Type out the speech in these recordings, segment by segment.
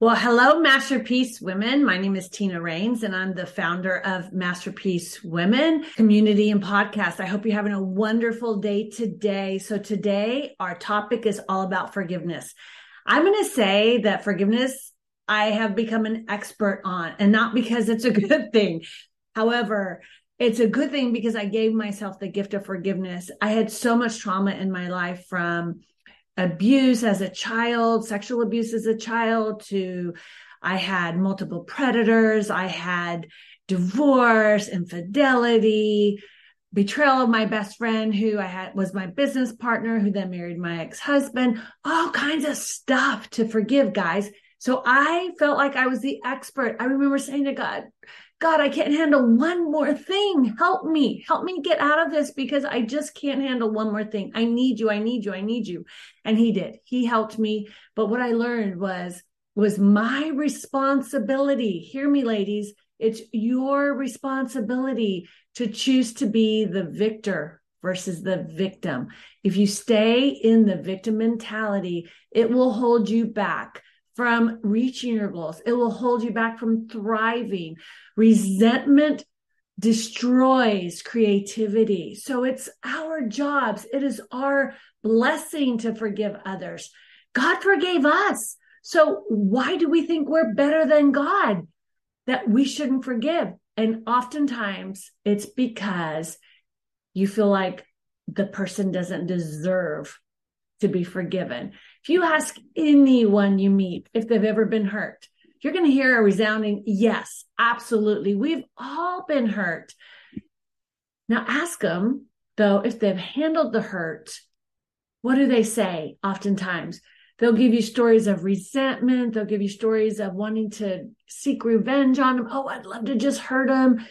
Well, hello, Masterpiece Women. My name is Tina Rains, and I'm the founder of Masterpiece Women community and podcast. I hope you're having a wonderful day today. So, today, our topic is all about forgiveness. I'm going to say that forgiveness, I have become an expert on, and not because it's a good thing. However, it's a good thing because I gave myself the gift of forgiveness. I had so much trauma in my life from abuse as a child, sexual abuse as a child, to I had multiple predators, I had divorce, infidelity, betrayal of my best friend who I had was my business partner who then married my ex-husband, all kinds of stuff to forgive, guys. So I felt like I was the expert. I remember saying to God, God, I can't handle one more thing. Help me. Help me get out of this because I just can't handle one more thing. I need you. I need you. I need you. And he did. He helped me. But what I learned was was my responsibility. Hear me ladies. It's your responsibility to choose to be the victor versus the victim. If you stay in the victim mentality, it will hold you back from reaching your goals. It will hold you back from thriving. Resentment destroys creativity. So it's our jobs. It is our blessing to forgive others. God forgave us. So why do we think we're better than God that we shouldn't forgive? And oftentimes it's because you feel like the person doesn't deserve to be forgiven. If you ask anyone you meet if they've ever been hurt, you're going to hear a resounding yes, absolutely. We've all been hurt. Now ask them, though, if they've handled the hurt, what do they say oftentimes? They'll give you stories of resentment. They'll give you stories of wanting to seek revenge on them. Oh, I'd love to just hurt them.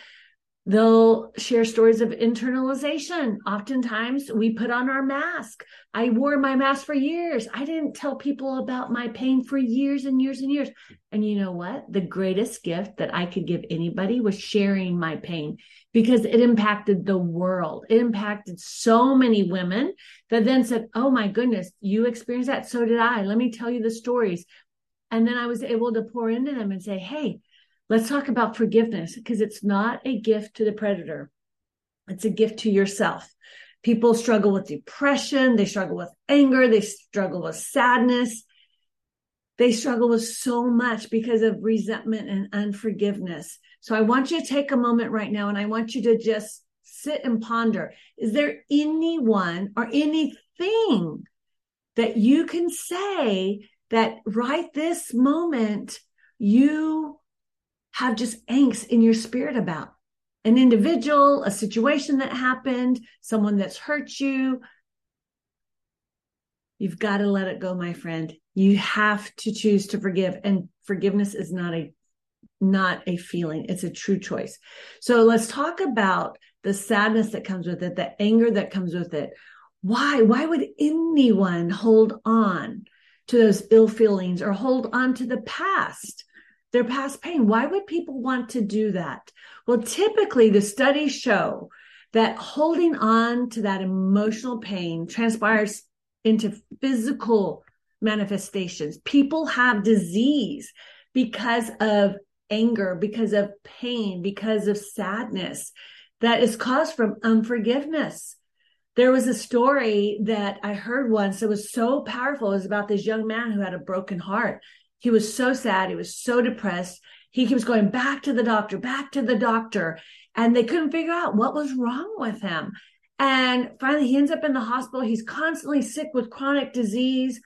They'll share stories of internalization. Oftentimes we put on our mask. I wore my mask for years. I didn't tell people about my pain for years and years and years. And you know what? The greatest gift that I could give anybody was sharing my pain because it impacted the world. It impacted so many women that then said, Oh my goodness, you experienced that. So did I. Let me tell you the stories. And then I was able to pour into them and say, Hey, Let's talk about forgiveness because it's not a gift to the predator. It's a gift to yourself. People struggle with depression. They struggle with anger. They struggle with sadness. They struggle with so much because of resentment and unforgiveness. So I want you to take a moment right now and I want you to just sit and ponder. Is there anyone or anything that you can say that right this moment you have just angst in your spirit about an individual, a situation that happened, someone that's hurt you. You've got to let it go, my friend. You have to choose to forgive and forgiveness is not a not a feeling. It's a true choice. So let's talk about the sadness that comes with it, the anger that comes with it. Why? Why would anyone hold on to those ill feelings or hold on to the past? Their past pain. Why would people want to do that? Well, typically the studies show that holding on to that emotional pain transpires into physical manifestations. People have disease because of anger, because of pain, because of sadness that is caused from unforgiveness. There was a story that I heard once that was so powerful. It was about this young man who had a broken heart he was so sad. He was so depressed. He keeps going back to the doctor, back to the doctor. And they couldn't figure out what was wrong with him. And finally, he ends up in the hospital. He's constantly sick with chronic disease.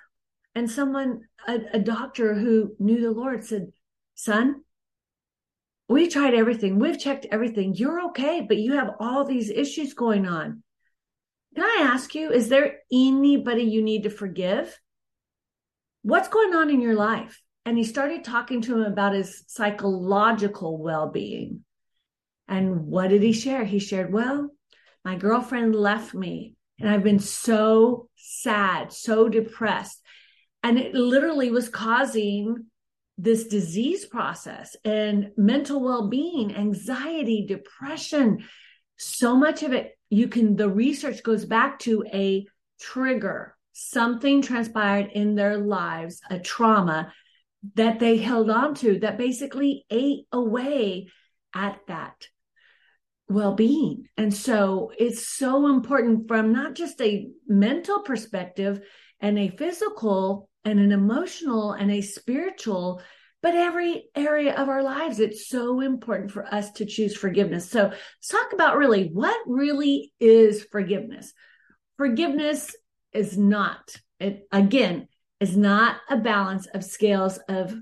And someone, a, a doctor who knew the Lord said, Son, we tried everything. We've checked everything. You're okay, but you have all these issues going on. Can I ask you, is there anybody you need to forgive? what's going on in your life? And he started talking to him about his psychological well being. And what did he share? He shared, Well, my girlfriend left me and I've been so sad, so depressed. And it literally was causing this disease process and mental well being, anxiety, depression. So much of it, you can, the research goes back to a trigger something transpired in their lives, a trauma that they held on to that basically ate away at that well-being. And so it's so important from not just a mental perspective and a physical and an emotional and a spiritual but every area of our lives it's so important for us to choose forgiveness. So let's talk about really what really is forgiveness. Forgiveness is not it again is not a balance of scales of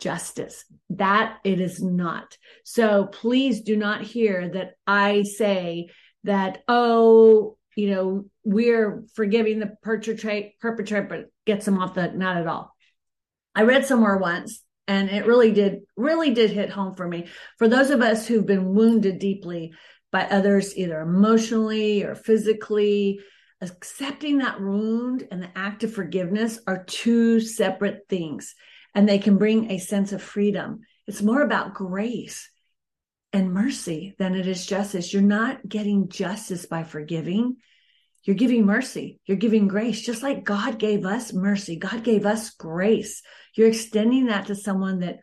justice. That it is not. So please do not hear that I say that, oh, you know, we're forgiving the perpetrator, but gets them off the, not at all. I read somewhere once and it really did, really did hit home for me. For those of us who've been wounded deeply by others, either emotionally or physically, accepting that wound and the act of forgiveness are two separate things and they can bring a sense of freedom. It's more about grace and mercy than it is justice. You're not getting justice by forgiving. You're giving mercy. You're giving grace, just like God gave us mercy. God gave us grace. You're extending that to someone that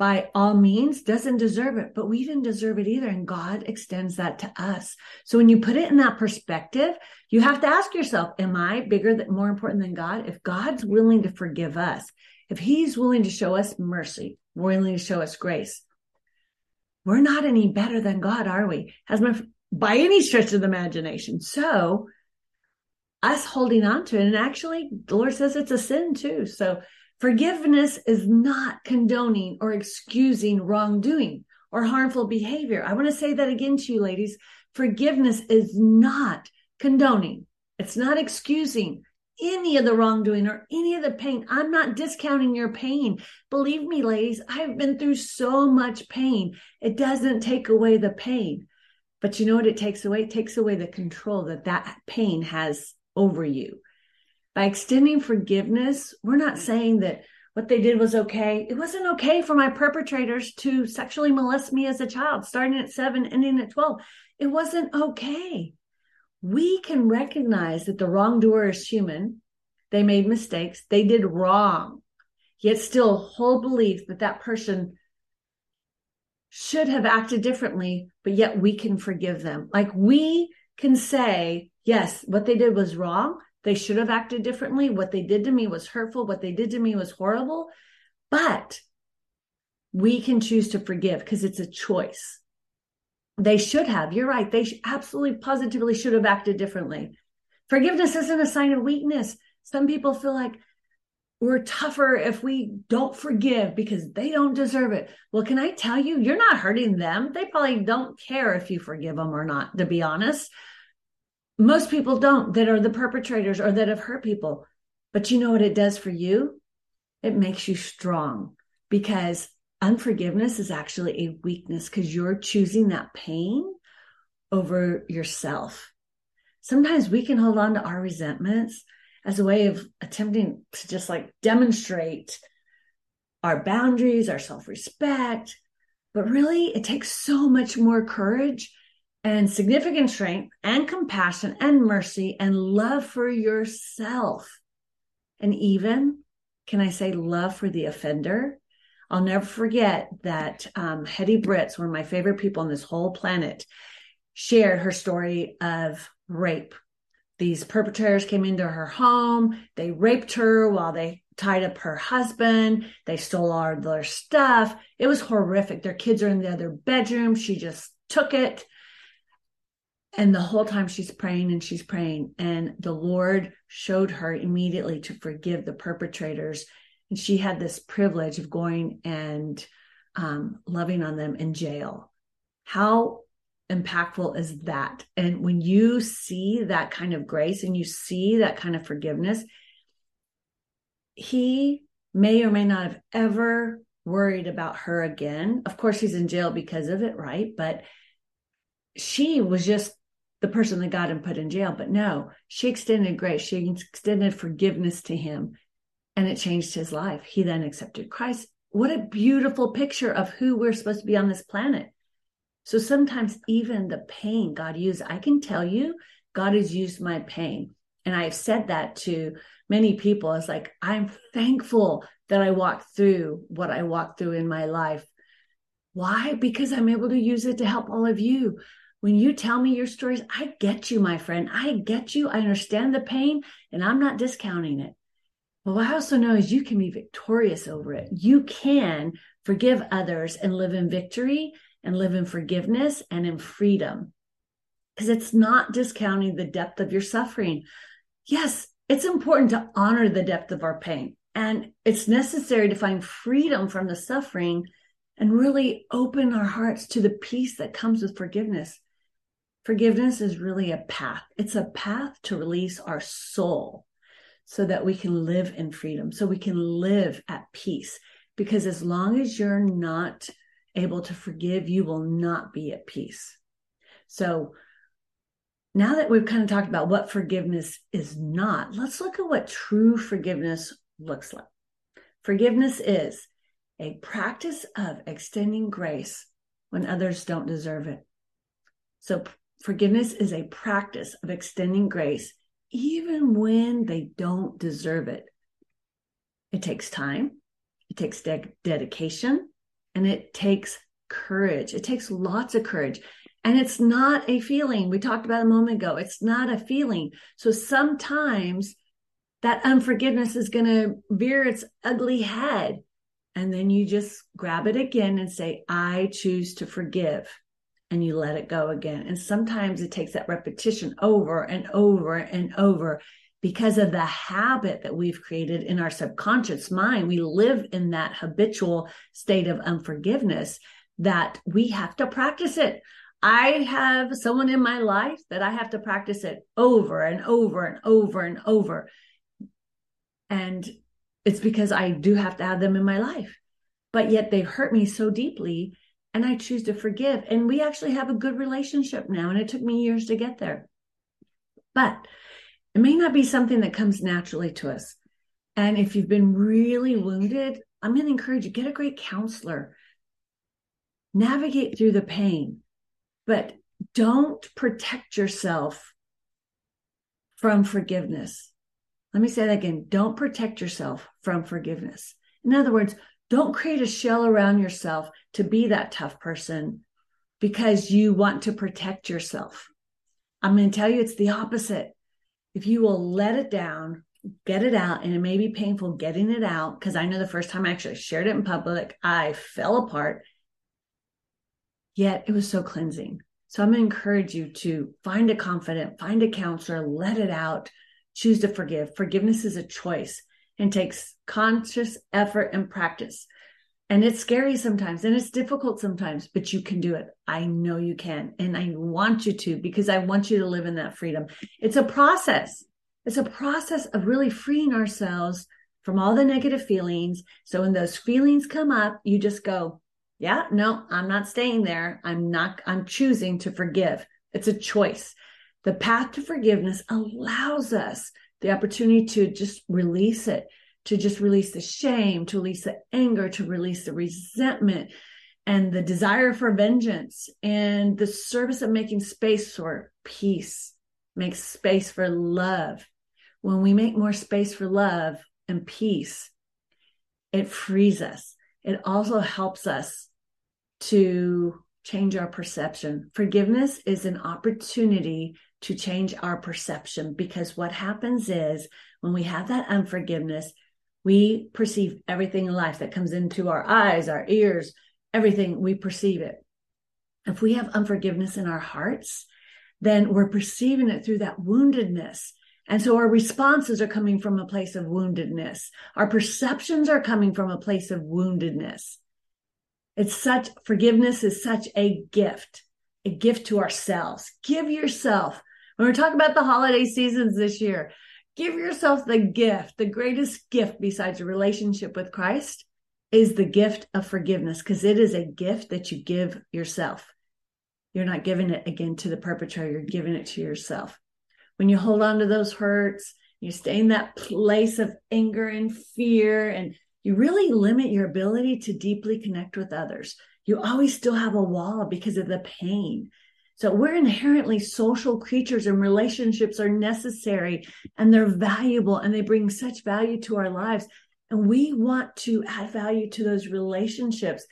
by all means doesn't deserve it, but we didn't deserve it either. And God extends that to us. So when you put it in that perspective, you have to ask yourself, am I bigger than more important than God? If God's willing to forgive us, if he's willing to show us mercy, willing to show us grace, we're not any better than God, are we? Has my, by any stretch of the imagination. So us holding on to it, and actually the Lord says it's a sin too. So Forgiveness is not condoning or excusing wrongdoing or harmful behavior. I want to say that again to you, ladies. Forgiveness is not condoning, it's not excusing any of the wrongdoing or any of the pain. I'm not discounting your pain. Believe me, ladies, I've been through so much pain. It doesn't take away the pain. But you know what it takes away? It takes away the control that that pain has over you by extending forgiveness, we're not saying that what they did was okay. It wasn't okay for my perpetrators to sexually molest me as a child, starting at seven, ending at 12. It wasn't okay. We can recognize that the wrongdoer is human. They made mistakes. They did wrong, yet still hold belief that that person should have acted differently, but yet we can forgive them. Like we can say, yes, what they did was wrong, they should have acted differently. What they did to me was hurtful. What they did to me was horrible. But we can choose to forgive because it's a choice. They should have. You're right. They absolutely positively should have acted differently. Forgiveness isn't a sign of weakness. Some people feel like we're tougher if we don't forgive because they don't deserve it. Well, can I tell you, you're not hurting them. They probably don't care if you forgive them or not, to be honest. Most people don't that are the perpetrators or that have hurt people. But you know what it does for you? It makes you strong because unforgiveness is actually a weakness because you're choosing that pain over yourself. Sometimes we can hold on to our resentments as a way of attempting to just like demonstrate our boundaries, our self respect. But really, it takes so much more courage and significant strength and compassion and mercy and love for yourself. And even, can I say, love for the offender? I'll never forget that um, Hettie Brittz, one of my favorite people on this whole planet, shared her story of rape. These perpetrators came into her home. They raped her while they tied up her husband. They stole all their stuff. It was horrific. Their kids are in the other bedroom. She just took it and the whole time she's praying and she's praying, and the Lord showed her immediately to forgive the perpetrators. And she had this privilege of going and um, loving on them in jail. How impactful is that? And when you see that kind of grace and you see that kind of forgiveness, he may or may not have ever worried about her again. Of course, he's in jail because of it, right? But she was just the person that got him put in jail. But no, she extended grace. She extended forgiveness to him and it changed his life. He then accepted Christ. What a beautiful picture of who we're supposed to be on this planet. So sometimes even the pain God used, I can tell you, God has used my pain. And I've said that to many people. It's like, I'm thankful that I walked through what I walked through in my life. Why? Because I'm able to use it to help all of you. When you tell me your stories, I get you, my friend. I get you. I understand the pain and I'm not discounting it. But what I also know is you can be victorious over it. You can forgive others and live in victory and live in forgiveness and in freedom. Because it's not discounting the depth of your suffering. Yes, it's important to honor the depth of our pain. And it's necessary to find freedom from the suffering and really open our hearts to the peace that comes with forgiveness. Forgiveness is really a path. It's a path to release our soul so that we can live in freedom, so we can live at peace. Because as long as you're not able to forgive, you will not be at peace. So now that we've kind of talked about what forgiveness is not, let's look at what true forgiveness looks like. Forgiveness is a practice of extending grace when others don't deserve it. So, forgiveness is a practice of extending grace even when they don't deserve it. It takes time, it takes de- dedication, and it takes courage. It takes lots of courage. And it's not a feeling. We talked about a moment ago. It's not a feeling. So sometimes that unforgiveness is going to veer its ugly head. And then you just grab it again and say, I choose to forgive. And you let it go again. And sometimes it takes that repetition over and over and over because of the habit that we've created in our subconscious mind. We live in that habitual state of unforgiveness that we have to practice it. I have someone in my life that I have to practice it over and over and over and over. And it's because I do have to have them in my life. But yet they've hurt me so deeply and I choose to forgive. And we actually have a good relationship now. And it took me years to get there. But it may not be something that comes naturally to us. And if you've been really wounded, I'm going to encourage you get a great counselor. Navigate through the pain but don't protect yourself from forgiveness. Let me say that again. Don't protect yourself from forgiveness. In other words, don't create a shell around yourself to be that tough person because you want to protect yourself. I'm going to tell you it's the opposite. If you will let it down, get it out, and it may be painful getting it out, because I know the first time I actually shared it in public, I fell apart yet it was so cleansing. So I'm going to encourage you to find a confidant, find a counselor, let it out, choose to forgive. Forgiveness is a choice and takes conscious effort and practice. And it's scary sometimes and it's difficult sometimes, but you can do it. I know you can. And I want you to because I want you to live in that freedom. It's a process. It's a process of really freeing ourselves from all the negative feelings. So when those feelings come up, you just go, yeah, no, I'm not staying there. I'm not, I'm choosing to forgive. It's a choice. The path to forgiveness allows us the opportunity to just release it, to just release the shame, to release the anger, to release the resentment and the desire for vengeance and the service of making space for peace, make space for love. When we make more space for love and peace, it frees us. It also helps us to change our perception. Forgiveness is an opportunity to change our perception because what happens is when we have that unforgiveness, we perceive everything in life that comes into our eyes, our ears, everything, we perceive it. If we have unforgiveness in our hearts, then we're perceiving it through that woundedness. And so our responses are coming from a place of woundedness. Our perceptions are coming from a place of woundedness. It's such forgiveness is such a gift, a gift to ourselves. Give yourself, when we're talking about the holiday seasons this year, give yourself the gift. The greatest gift besides a relationship with Christ is the gift of forgiveness because it is a gift that you give yourself. You're not giving it again to the perpetrator, you're giving it to yourself. When you hold on to those hurts, you stay in that place of anger and fear and you really limit your ability to deeply connect with others. You always still have a wall because of the pain. So we're inherently social creatures and relationships are necessary and they're valuable and they bring such value to our lives. And we want to add value to those relationships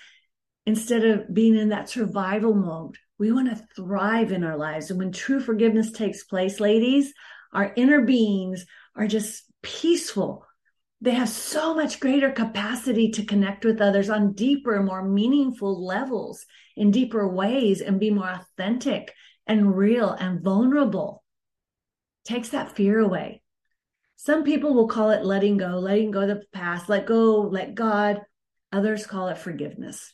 instead of being in that survival mode. We want to thrive in our lives. And when true forgiveness takes place, ladies, our inner beings are just peaceful. They have so much greater capacity to connect with others on deeper, more meaningful levels in deeper ways and be more authentic and real and vulnerable. Takes that fear away. Some people will call it letting go, letting go of the past, let go, let God. Others call it forgiveness.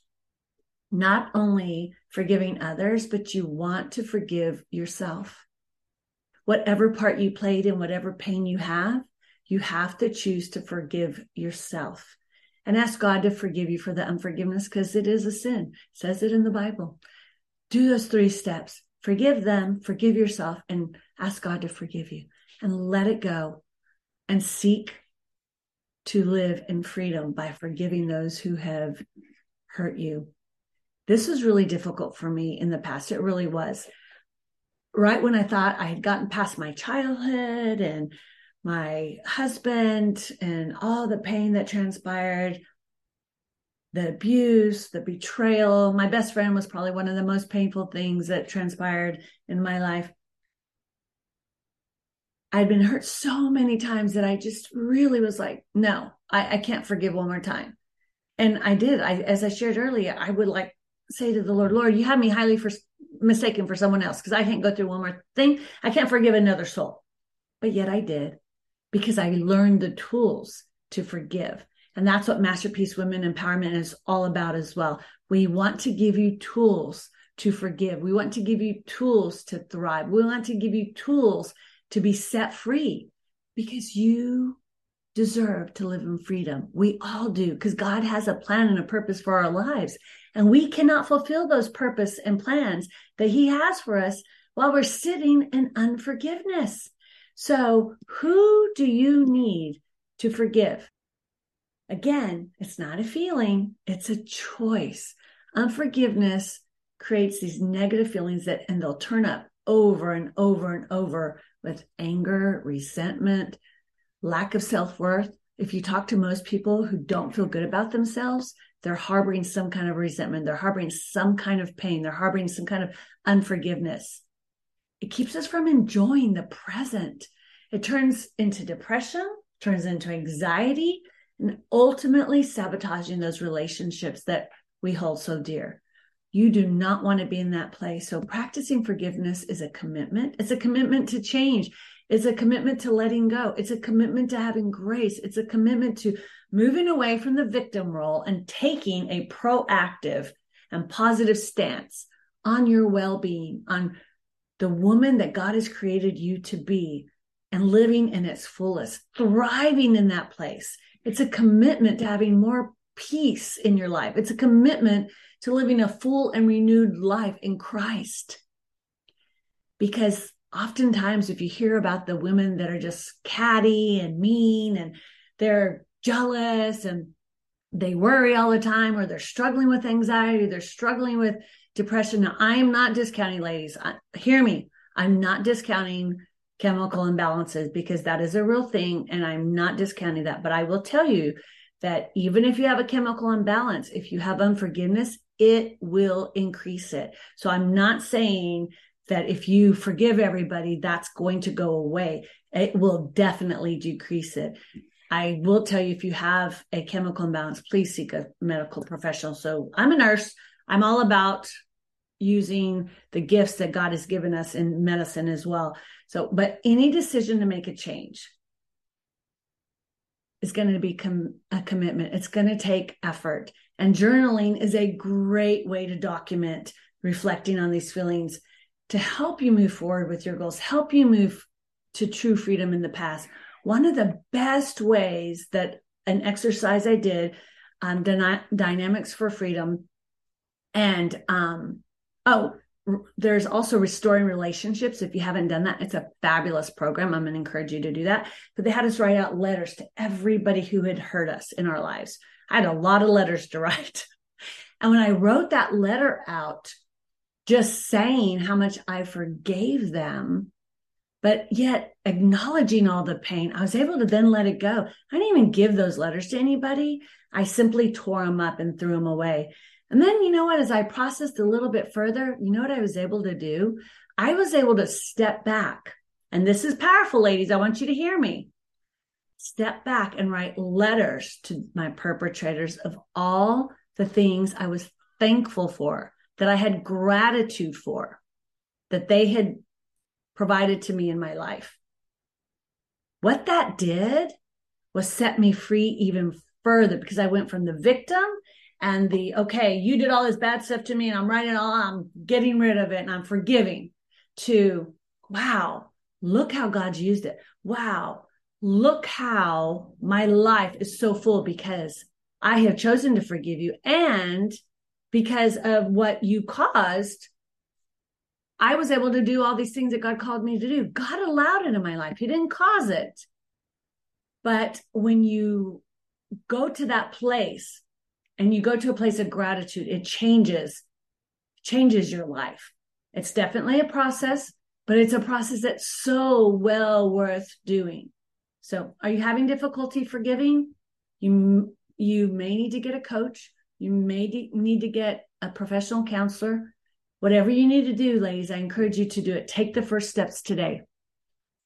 Not only forgiving others, but you want to forgive yourself. Whatever part you played in, whatever pain you have, you have to choose to forgive yourself and ask God to forgive you for the unforgiveness because it is a sin. It says it in the Bible. Do those three steps. Forgive them, forgive yourself, and ask God to forgive you and let it go and seek to live in freedom by forgiving those who have hurt you. This was really difficult for me in the past. It really was. Right when I thought I had gotten past my childhood and my husband and all the pain that transpired, the abuse, the betrayal. My best friend was probably one of the most painful things that transpired in my life. I'd been hurt so many times that I just really was like, no, I, I can't forgive one more time. And I did. I, as I shared earlier, I would like say to the Lord, Lord, you have me highly for mistaken for someone else because I can't go through one more thing. I can't forgive another soul. But yet I did because I learned the tools to forgive. And that's what Masterpiece Women Empowerment is all about as well. We want to give you tools to forgive. We want to give you tools to thrive. We want to give you tools to be set free because you deserve to live in freedom. We all do because God has a plan and a purpose for our lives. And we cannot fulfill those purpose and plans that he has for us while we're sitting in unforgiveness. So who do you need to forgive? Again, it's not a feeling, it's a choice. Unforgiveness creates these negative feelings that, and they'll turn up over and over and over with anger, resentment, lack of self worth. If you talk to most people who don't feel good about themselves, they're harboring some kind of resentment. They're harboring some kind of pain. They're harboring some kind of unforgiveness. It keeps us from enjoying the present. It turns into depression, turns into anxiety, and ultimately sabotaging those relationships that we hold so dear. You do not want to be in that place. So practicing forgiveness is a commitment. It's a commitment to change. It's a commitment to letting go. It's a commitment to having grace. It's a commitment to moving away from the victim role and taking a proactive and positive stance on your well-being, on the woman that God has created you to be and living in its fullest, thriving in that place. It's a commitment to having more peace in your life. It's a commitment to living a full and renewed life in Christ. Because oftentimes, if you hear about the women that are just catty and mean and they're jealous and they worry all the time, or they're struggling with anxiety, they're struggling with depression. Now, I am not discounting, ladies. I, hear me. I'm not discounting chemical imbalances because that is a real thing. And I'm not discounting that. But I will tell you that even if you have a chemical imbalance, if you have unforgiveness, it will increase it. So I'm not saying that if you forgive everybody, that's going to go away. It will definitely decrease it. I will tell you if you have a chemical imbalance, please seek a medical professional. So I'm a nurse. I'm all about using the gifts that God has given us in medicine as well. So, but any decision to make a change is going to be com- a commitment. It's going to take effort. And journaling is a great way to document reflecting on these feelings to help you move forward with your goals, help you move to true freedom in the past. One of the best ways that an exercise I did on dynamics for freedom and um, oh there's also restoring relationships if you haven't done that it's a fabulous program i'm going to encourage you to do that but they had us write out letters to everybody who had hurt us in our lives i had a lot of letters to write and when i wrote that letter out just saying how much i forgave them But yet, acknowledging all the pain, I was able to then let it go. I didn't even give those letters to anybody. I simply tore them up and threw them away. And then, you know what, as I processed a little bit further, you know what I was able to do? I was able to step back. And this is powerful, ladies. I want you to hear me. Step back and write letters to my perpetrators of all the things I was thankful for, that I had gratitude for, that they had provided to me in my life. What that did was set me free even further because I went from the victim and the, okay, you did all this bad stuff to me and I'm writing all, I'm getting rid of it and I'm forgiving to, wow, look how God's used it. Wow, look how my life is so full because I have chosen to forgive you. And because of what you caused, I was able to do all these things that God called me to do. God allowed it in my life. He didn't cause it. But when you go to that place and you go to a place of gratitude, it changes, changes your life. It's definitely a process, but it's a process that's so well worth doing. So are you having difficulty forgiving? You, you may need to get a coach. You may need to get a professional counselor Whatever you need to do, ladies, I encourage you to do it. Take the first steps today.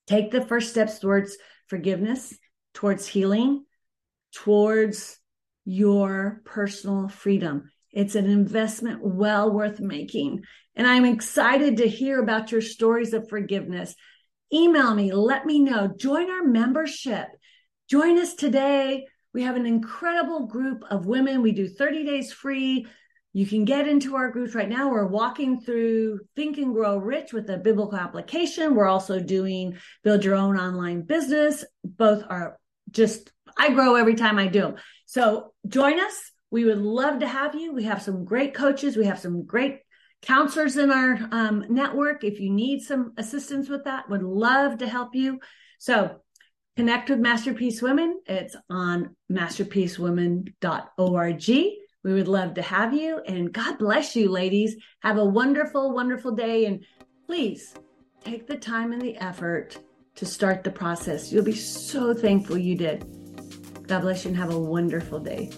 Take the first steps towards forgiveness, towards healing, towards your personal freedom. It's an investment well worth making. And I'm excited to hear about your stories of forgiveness. Email me, let me know. Join our membership. Join us today. We have an incredible group of women. We do 30 days free you can get into our groups right now. We're walking through Think and Grow Rich with a biblical application. We're also doing Build Your Own Online Business. Both are just, I grow every time I do. So join us. We would love to have you. We have some great coaches. We have some great counselors in our um, network. If you need some assistance with that, would love to help you. So connect with Masterpiece Women. It's on masterpiecewomen.org. We would love to have you. And God bless you, ladies. Have a wonderful, wonderful day. And please take the time and the effort to start the process. You'll be so thankful you did. God bless you and have a wonderful day.